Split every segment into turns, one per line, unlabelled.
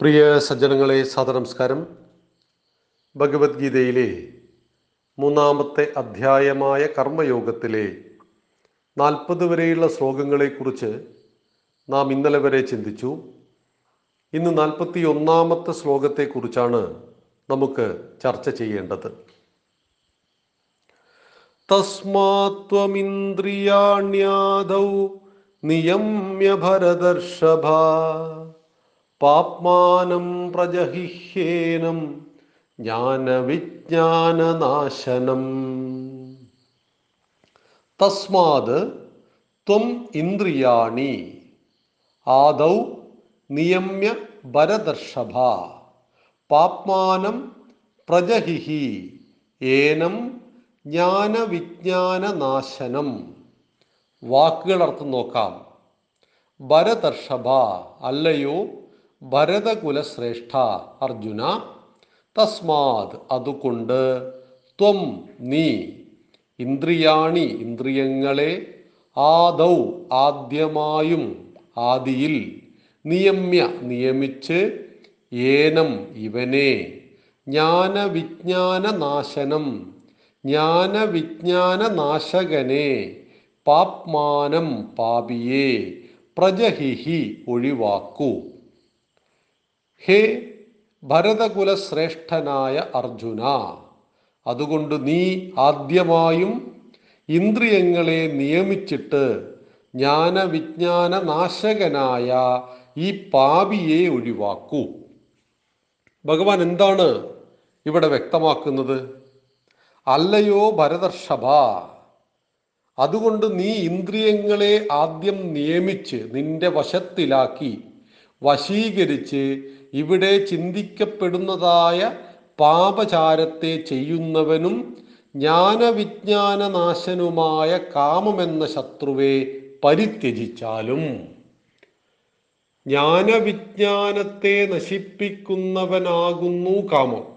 പ്രിയ സജ്ജനങ്ങളെ സാദനമസ്കാരം ഭഗവത്ഗീതയിലെ മൂന്നാമത്തെ അധ്യായമായ കർമ്മയോഗത്തിലെ നാൽപ്പത് വരെയുള്ള ശ്ലോകങ്ങളെക്കുറിച്ച് നാം ഇന്നലെ വരെ ചിന്തിച്ചു. ഇന്ന് നാൽപ്പത്തി ഒന്നാമത്തെ ശ്ലോകത്തെക്കുറിച്ചാണ് നമുക്ക് ചർച്ച ചെയ്യേണ്ടത്. തസ്മാത്വമിന്ദ്രിയാണ്യാദൗ നിയമ്യ ഭരതർഷഭ പാപ്മാനം പ്രജഹിഹേനം ജ്ഞാനവിജ്ഞാനനാശനം. തസ്മാത് ത്വം ഇന്ദ്രിയാണി. ആദൗ നിയമ്യ ഭരദർഷഭ. പാപ്മാനം പ്രജഹിഹി. ഏനം ജ്ഞാനവിജ്ഞാനനാശനം. വാക്കുകൾ അർത്ഥം നോക്കാം. ഭരതർഷഭ അല്ലയോ ഭരതകുലശ്രേഷ്ഠ അർജുന തസ്മാത് അതുകൊണ്ട് ത്വം നീ ഇന്ദ്രിയാണി ഇന്ദ്രിയങ്ങളെ ആദൗ ആദ്യമായും ആദിയിൽ നിയമ്യ നിയമിച്ച് ഏനം ഇവനെ ജ്ഞാനവിജ്ഞാനനാശനം ജ്ഞാനവിജ്ഞാനനാശകനെ പാപ്മാനം പാപിയെ പ്രജഹിഹി ഒഴിവാക്കൂ. ഹേ ഭരതകുലശ്രേഷ്ഠനായ അർജുന അതുകൊണ്ട് നീ ആദ്യമായും ഇന്ദ്രിയങ്ങളെ നിയമിച്ചിട്ട് ജ്ഞാനവിജ്ഞാന നാശകനായ ഈ പാപിയെ ഒഴിവാക്കൂ. ഭഗവാൻ എന്താണ് ഇവിടെ വ്യക്തമാക്കുന്നത്? അല്ലയോ ഭരതർഷഭ അതുകൊണ്ട് നീ ഇന്ദ്രിയങ്ങളെ ആദ്യം നിയമിച്ച് നിന്റെ വശത്തിലാക്കി വശീകരിച്ച് ഇവിടെ ചിന്തിക്കപ്പെടുന്നതായ പാപചാരത്തെ ചെയ്യുന്നവനും ജ്ഞാനവിജ്ഞാനനാശനുമായ കാമമെന്ന ശത്രുവെ പരിത്യജിച്ചാലും. ജ്ഞാനവിജ്ഞാനത്തെ നശിപ്പിക്കുന്നവനാകുന്നു കാമം.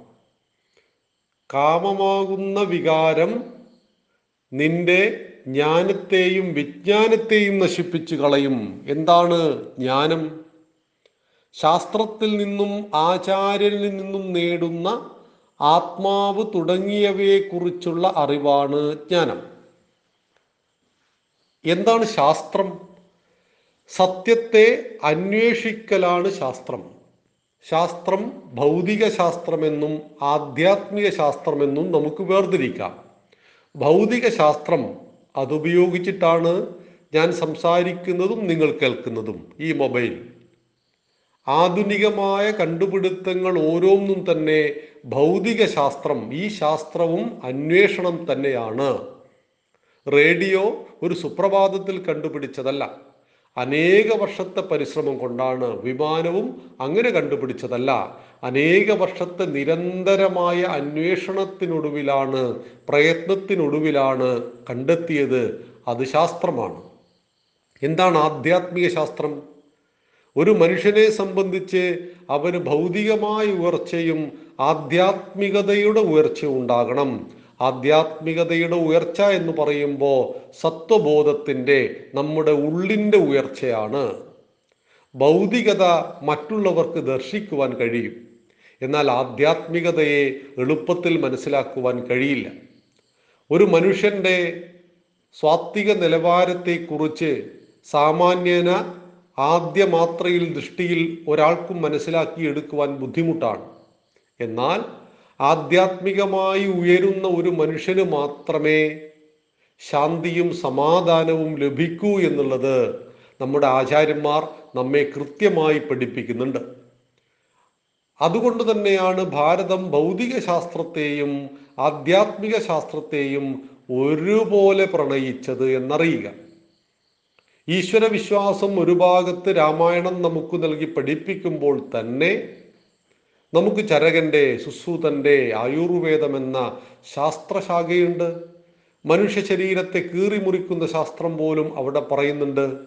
കാമമാകുന്ന വികാരം നിന്റെ ജ്ഞാനത്തെയും വിജ്ഞാനത്തെയും നശിപ്പിച്ചു കളയും. എന്താണ് ജ്ഞാനം? ശാസ്ത്രത്തിൽ നിന്നും ആചാര്യനിൽ നിന്നും നേടുന്ന ആത്മാവ് തുടങ്ങിയവയെക്കുറിച്ചുള്ള അറിവാണ് ജ്ഞാനം. എന്താണ് ശാസ്ത്രം? സത്യത്തെ അന്വേഷിക്കലാണ് ശാസ്ത്രം. ശാസ്ത്രം ഭൗതിക ശാസ്ത്രമെന്നും ആധ്യാത്മിക ശാസ്ത്രമെന്നും നമുക്ക് വേർതിരിക്കാം. ഭൗതിക ശാസ്ത്രം അതുപയോഗിച്ചിട്ടാണ് ഞാൻ സംസാരിക്കുന്നതും നിങ്ങൾ കേൾക്കുന്നതും ഈ മൊബൈൽ. ആധുനികമായ കണ്ടുപിടുത്തങ്ങൾ ഓരോന്നും തന്നെ ഭൗതിക ശാസ്ത്രം ഈ ശാസ്ത്രവും അന്വേഷണം തന്നെയാണ്. റേഡിയോ ഒരു സുപ്രഭാതത്തിൽ കണ്ടുപിടിച്ചതല്ല. അനേക വർഷത്തെ പരിശ്രമം കൊണ്ടാണ് വിമാനവും അങ്ങനെ കണ്ടുപിടിച്ചതല്ല. അനേക വർഷത്തെ നിരന്തരമായ അന്വേഷണത്തിനൊടുവിലാണ് പ്രയത്നത്തിനൊടുവിലാണ് കണ്ടെത്തിയത് അത് ശാസ്ത്രമാണ്. എന്താണ് ആധ്യാത്മിക ശാസ്ത്രം? ഒരു മനുഷ്യനെ സംബന്ധിച്ച് അവന് ഭൗതികമായ ഉയർച്ചയും ആധ്യാത്മികതയുടെ ഉയർച്ചയും ഉണ്ടാകണം. ആധ്യാത്മികതയുടെ ഉയർച്ച എന്ന് പറയുമ്പോൾ സത്വബോധത്തിന്റെ നമ്മുടെ ഉള്ളിന്റെ ഉയർച്ചയാണ്. ഭൗതികത മറ്റുള്ളവർക്ക് ദർശിക്കുവാൻ കഴിയും. എന്നാൽ ആധ്യാത്മികതയെ എളുപ്പത്തിൽ മനസ്സിലാക്കുവാൻ കഴിയില്ല. ഒരു മനുഷ്യന്റെ സ്വാത്വിക നിലവാരത്തെക്കുറിച്ച് സാമാന്യന ആദ്യ മാത്രയിൽ ദൃഷ്ടിയിൽ ഒരാൾക്കും മനസ്സിലാക്കി മനസ്സിലാക്കിയെടുക്കുവാൻ ബുദ്ധിമുട്ടാണ്. എന്നാൽ ആധ്യാത്മികമായി ഉയരുന്ന ഒരു മനുഷ്യന് മാത്രമേ ശാന്തിയും സമാധാനവും ലഭിക്കൂ എന്നുള്ളത് നമ്മുടെ ആചാര്യന്മാർ നമ്മെ കൃത്യമായി പഠിപ്പിക്കുന്നുണ്ട്. അതുകൊണ്ട് തന്നെയാണ് ഭാരതം ഭൗതിക ശാസ്ത്രത്തെയും ആധ്യാത്മിക ശാസ്ത്രത്തെയും ഒരുപോലെ പ്രണയിച്ചത് എന്നറിയുക. ഈശ്വര വിശ്വാസം ഒരു ഭാഗത്ത് രാമായണം നമുക്ക് നൽകി പഠിപ്പിക്കുമ്പോൾ തന്നെ നമുക്ക് ചരകന്റെ സുസൂതന്റെ ആയുർവേദം എന്ന ശാസ്ത്രശാഖയുണ്ട്. മനുഷ്യ ശരീരത്തെ കീറിമുറിക്കുന്ന ശാസ്ത്രം പോലും അവിടെ പറയുന്നുണ്ട്.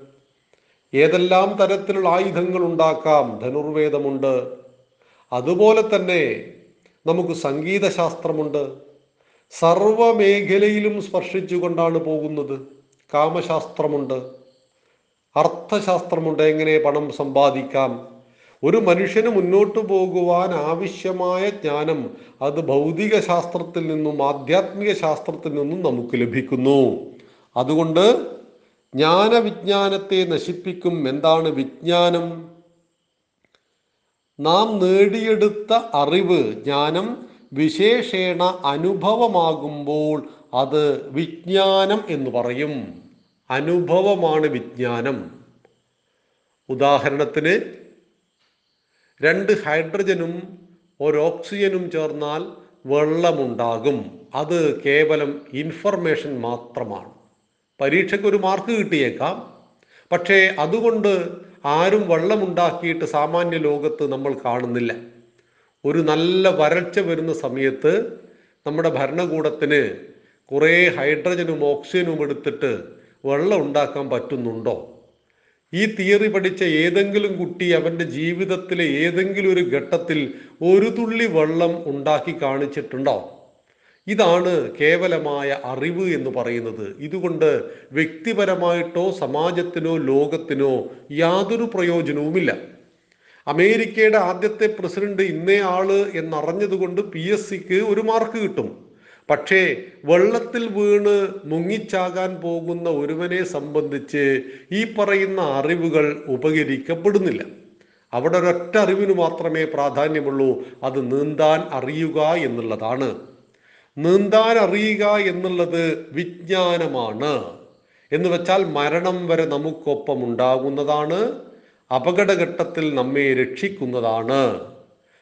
ഏതെല്ലാം തരത്തിലുള്ള ആയുധങ്ങൾ ഉണ്ടാക്കാം? ധനുർവേദമുണ്ട്. അതുപോലെ തന്നെ നമുക്ക് സംഗീതശാസ്ത്രമുണ്ട്. സർവമേഖലയിലും സ്പർശിച്ചുകൊണ്ടാണ് പോകുന്നത്. കാമശാസ്ത്രമുണ്ട്. അർത്ഥശാസ്ത്രമുണ്ട്. എങ്ങനെ പണം സമ്പാദിക്കാം? ഒരു മനുഷ്യന് മുന്നോട്ട് പോകുവാൻ ആവശ്യമായ ജ്ഞാനം അത് ഭൗതിക ശാസ്ത്രത്തിൽ നിന്നും ആധ്യാത്മിക ശാസ്ത്രത്തിൽ നിന്നും നമുക്ക് ലഭിക്കുന്നു. അതുകൊണ്ട് ജ്ഞാനവിജ്ഞാനത്തെ നശിപ്പിക്കും. എന്താണ് വിജ്ഞാനം? നാം നേടിയെടുത്ത അറിവ് ജ്ഞാനം വിശേഷേണ അനുഭവമാകുമ്പോൾ അത് വിജ്ഞാനം എന്ന് പറയും. അനുഭവമാണ് വിജ്ഞാനം. ഉദാഹരണത്തിന് രണ്ട് ഹൈഡ്രജനും ഒരു ഓക്സിജനും ചേർന്നാൽ വെള്ളമുണ്ടാകും. അത് കേവലം ഇൻഫർമേഷൻ മാത്രമാണ്. പരീക്ഷയ്ക്ക് ഒരു മാർക്ക് കിട്ടിയേക്കാം. പക്ഷേ അതുകൊണ്ട് ആരും വെള്ളമുണ്ടാക്കിയിട്ട് സാമാന്യ ലോകത്ത് നമ്മൾ കാണുന്നില്ല. ഒരു നല്ല വരൾച്ച വരുന്ന സമയത്ത് നമ്മുടെ ഭരണകൂടത്തിന് കുറേ ഹൈഡ്രജനും ഓക്സിജനും എടുത്തിട്ട് വെള്ളം ഉണ്ടാക്കാൻ പറ്റുന്നുണ്ടോ? ഈ തിയറി പഠിച്ച ഏതെങ്കിലും കുട്ടി അവന്റെ ജീവിതത്തിലെ ഏതെങ്കിലും ഒരു ഘട്ടത്തിൽ ഒരു തുള്ളി വെള്ളം ഉണ്ടാക്കി കാണിച്ചിട്ടുണ്ടോ? ഇതാണ് കേവലമായ അറിവ് എന്ന് പറയുന്നത്. ഇതുകൊണ്ട് വ്യക്തിപരമായിട്ടോ സമാജത്തിനോ ലോകത്തിനോ യാതൊരു പ്രയോജനവുമില്ല. അമേരിക്കയുടെ ആദ്യത്തെ പ്രസിഡന്റ് ഇന്നേ ആൾ എന്നറിഞ്ഞതുകൊണ്ട് പി എസ് സിക്ക് ഒരു മാർക്ക് കിട്ടും. പക്ഷേ വെള്ളത്തിൽ വീണ് മുങ്ങിച്ചാകാൻ പോകുന്ന ഒരുവനെ സംബന്ധിച്ച് ഈ പറയുന്ന അറിവുകൾ ഉപകരിക്കപ്പെടുന്നില്ല. അവിടെ ഒരൊറ്റ അറിവിന് മാത്രമേ പ്രാധാന്യമുള്ളൂ. അത് നീന്താൻ അറിയുക എന്നുള്ളതാണ്. നീന്താൻ അറിയുക എന്നുള്ളത് വിജ്ഞാനമാണ്. എന്ന് വെച്ചാൽ മരണം വരെ നമുക്കൊപ്പം ഉണ്ടാകുന്നതാണ്. അപകടഘട്ടത്തിൽ നമ്മെ രക്ഷിക്കുന്നതാണ്.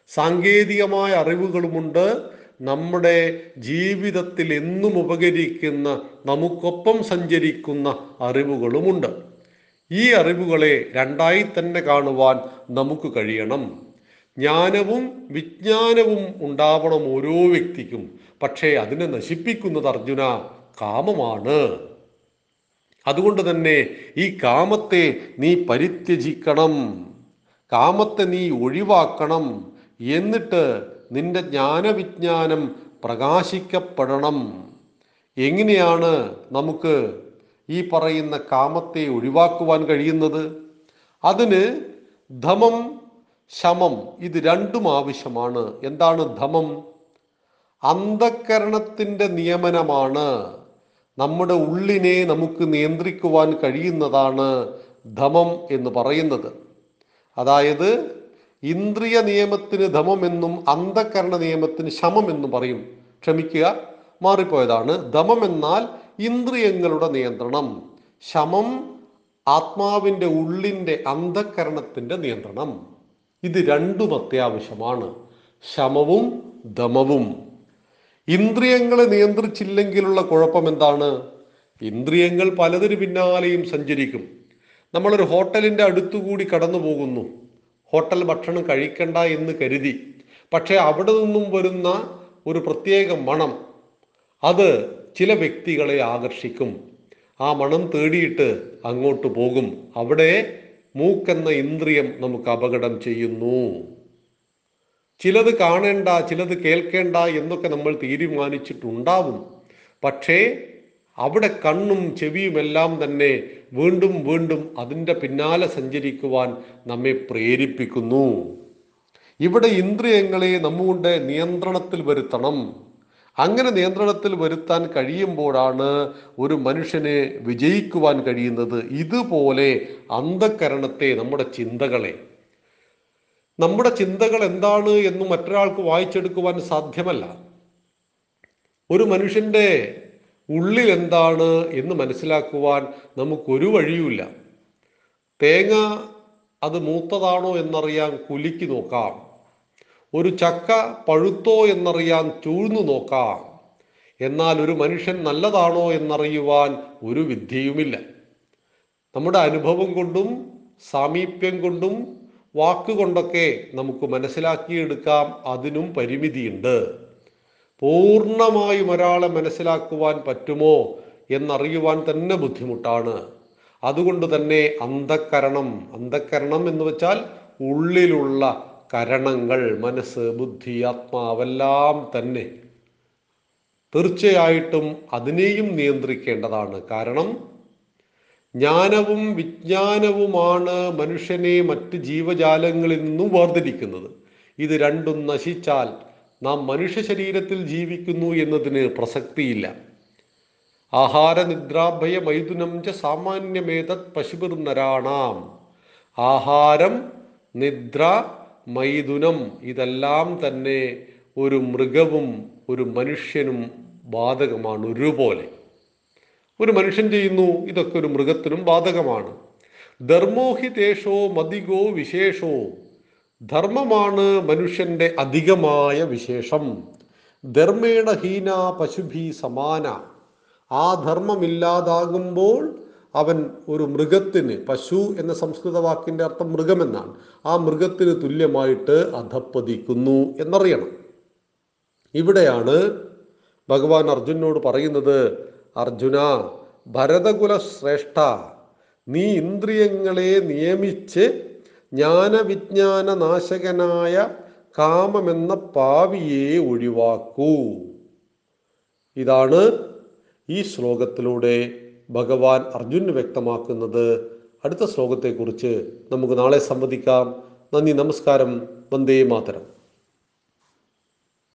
സാങ്കേതികമായ അറിവുകളുമുണ്ട്. നമ്മുടെ ജീവിതത്തിൽ എന്നും ഉപകരിക്കുന്ന നമുക്കൊപ്പം സഞ്ചരിക്കുന്ന അറിവുകളുമുണ്ട്. ഈ അറിവുകളെ രണ്ടായി തന്നെ കാണുവാൻ നമുക്ക് കഴിയണം. ജ്ഞാനവും വിജ്ഞാനവും ഉണ്ടാവണം ഓരോ വ്യക്തിക്കും. പക്ഷേ അതിനെ നശിപ്പിക്കുന്നത് അർജുന കാമമാണ്. അതുകൊണ്ട് തന്നെ ഈ കാമത്തെ നീ പരിത്യജിക്കണം. കാമത്തെ നീ ഒഴിവാക്കണം. എന്നിട്ട് നിന്റെ ജ്ഞാനവിജ്ഞാനം പ്രകാശിക്കപ്പെടണം. എങ്ങനെയാണ് നമുക്ക് ഈ പറയുന്ന കാമത്തെ ഒഴിവാക്കുവാൻ കഴിയുന്നത്? അതിന് ധമം ശമം ഇത് രണ്ടും ആവശ്യമാണ്. എന്താണ് ധമം? അന്ധക്കരണത്തിന്റെ നിയമനമാണ്. നമ്മുടെ ഉള്ളിനെ നമുക്ക് നിയന്ത്രിക്കുവാൻ കഴിയുന്നതാണ് ധമം എന്ന് പറയുന്നത്. അതായത് ഇന്ദ്രിയ നിയമത്തിന് ധമമെന്നും അന്ധകരണ നിയമത്തിന് ശമമെന്നും പറയും. ക്ഷമിക്കുക. മാറിപ്പോയതാണ്. ധമം എന്നാൽ ഇന്ദ്രിയങ്ങളുടെ നിയന്ത്രണം. ശമം ആത്മാവിന്റെ ഉള്ളിന്റെ അന്ധകരണത്തിന്റെ നിയന്ത്രണം. ഇത് രണ്ടും അത്യാവശ്യമാണ്. ശമവും ധമവും. ഇന്ദ്രിയങ്ങളെ നിയന്ത്രിച്ചില്ലെങ്കിലുള്ള കുഴപ്പം എന്താണ് ഇന്ദ്രിയങ്ങൾ പലതിന് പിന്നാലെയും സഞ്ചരിക്കും. നമ്മളൊരു ഹോട്ടലിന്റെ അടുത്തുകൂടി കടന്നു പോകുന്നു ഹോട്ടൽ ഭക്ഷണം കഴിക്കണ്ട എന്ന് കരുതി. പക്ഷേ അവിടെ നിന്നും വരുന്ന ഒരു പ്രത്യേക മണം അത് ചില വ്യക്തികളെ ആകർഷിക്കും. ആ മണം തേടിയിട്ട് അങ്ങോട്ട് പോകും. അവിടെ മൂക്കെന്ന ഇന്ദ്രിയം നമുക്ക് അപകടം ചെയ്യുന്നു. ചിലത് കാണേണ്ട ചിലത് കേൾക്കേണ്ട എന്നൊക്കെ നമ്മൾ തീരുമാനിച്ചിട്ടുണ്ടാവും. പക്ഷേ അവിടെ കണ്ണും ചെവിയുമെല്ലാം തന്നെ വീണ്ടും വീണ്ടും അതിന്റെ പിന്നാലെ സഞ്ചരിക്കുവാൻ നമ്മെ പ്രേരിപ്പിക്കുന്നു. ഇവിടെ ഇന്ദ്രിയങ്ങളെ നമ്മുടെ നിയന്ത്രണത്തിൽ വരുത്തണം. അങ്ങനെ നിയന്ത്രണത്തിൽ വരുത്താൻ കഴിയുമ്പോഴാണ് ഒരു മനുഷ്യനെ വിജയിക്കുവാൻ കഴിയുന്നത്. ഇതുപോലെ അന്ധകരണത്തെ നമ്മുടെ ചിന്തകളെ. നമ്മുടെ ചിന്തകൾ എന്താണ് എന്ന് മറ്റൊരാൾക്ക് വായിച്ചെടുക്കുവാൻ സാധ്യമല്ല. ഒരു മനുഷ്യന്റെ ഉള്ളിൽ എന്താണ് എന്ന് മനസ്സിലാക്കുവാൻ നമുക്കൊരു വഴിയുമില്ല. തേങ്ങ അത് മൂത്തതാണോ എന്നറിയാൻ കുലുക്കി നോക്കാം. ഒരു ചക്ക പഴുത്തോ എന്നറിയാൻ ചൂഴ്ന്നു നോക്കാം. എന്നാൽ ഒരു മനുഷ്യൻ നല്ലതാണോ എന്നറിയുവാൻ ഒരു വിദ്യയുമില്ല. നമ്മുടെ അനുഭവം കൊണ്ടും സാമീപ്യം കൊണ്ടും വാക്കുകൊണ്ടൊക്കെ നമുക്ക് മനസ്സിലാക്കിയെടുക്കാം. അതിനും പരിമിതിയുണ്ട്. പൂർണമായും ഒരാളെ മനസ്സിലാക്കുവാൻ പറ്റുമോ എന്നറിയുവാൻ തന്നെ ബുദ്ധിമുട്ടാണ്. അതുകൊണ്ട് തന്നെ അന്ധക്കരണം അന്ധക്കരണം എന്ന് വെച്ചാൽ ഉള്ളിലുള്ള കരണങ്ങൾ മനസ്സ് ബുദ്ധി ആത്മാവെല്ലാം തന്നെ തീർച്ചയായിട്ടും അതിനെയും നിയന്ത്രിക്കേണ്ടതാണ്. കാരണം ജ്ഞാനവും വിജ്ഞാനവുമാണ് മനുഷ്യനെ മറ്റ് ജീവജാലങ്ങളിൽ നിന്നും വേർതിരിക്കുന്നത്. ഇത് രണ്ടും നശിച്ചാൽ നാം മനുഷ്യ ശരീരത്തിൽ ജീവിക്കുന്നു എന്നതിന് പ്രസക്തിയില്ല. ആഹാര നിദ്രാഭയ മൈഥുനം ച സാമാന്യമേതത് പശുപിർ ആഹാരം നിദ്ര മൈഥുനം ഇതെല്ലാം തന്നെ ഒരു മൃഗവും ഒരു മനുഷ്യനും ബാധകമാണ് ഒരുപോലെ. ഒരു മനുഷ്യൻ ചെയ്യുന്നു ഇതൊക്കെ ഒരു മൃഗത്തിനും ബാധകമാണ്. ധർമ്മോഹിതേഷോ മതികോ വിശേഷോ. ധർമ്മമാണ് മനുഷ്യന്റെ അധികമായ വിശേഷം. ധർമ്മേണ ഹീന പശുഭി സമാന. ആ ധർമ്മമില്ലാതാകുമ്പോൾ അവൻ ഒരു മൃഗത്തിന് പശു എന്ന സംസ്കൃത വാക്കിന്റെ അർത്ഥം മൃഗമെന്നാണ്. ആ മൃഗത്തിന് തുല്യമായിട്ട് അധപ്പതിക്കുന്നു എന്നറിയണം. ഇവിടെയാണ് ഭഗവാൻ അർജുനോട് പറയുന്നത് അർജുന ഭരതകുല ശ്രേഷ്ഠ നീ ഇന്ദ്രിയങ്ങളെ നിയമിച്ച് ജ്ഞാനവിജ്ഞാന നാശകനായ കാമമെന്ന പാവിയെ ഒഴിവാക്കൂ. ഇതാണ് ഈ ശ്ലോകത്തിലൂടെ ഭഗവാൻ അർജുന് വ്യക്തമാക്കുന്നത്. അടുത്ത ശ്ലോകത്തെക്കുറിച്ച് നമുക്ക് നാളെ സംവദിക്കാം. നന്ദി നമസ്കാരം. വന്ദേ മാതരം.